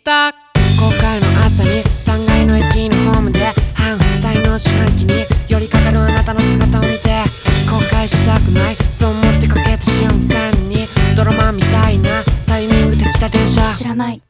た。今回の朝に3階の駅のホームで半反対の自販機に寄りかかるあなたの姿を見て後悔したくない。そう思ってかけた瞬間に。ドラマみたいなタイミングで来た電車。知らない。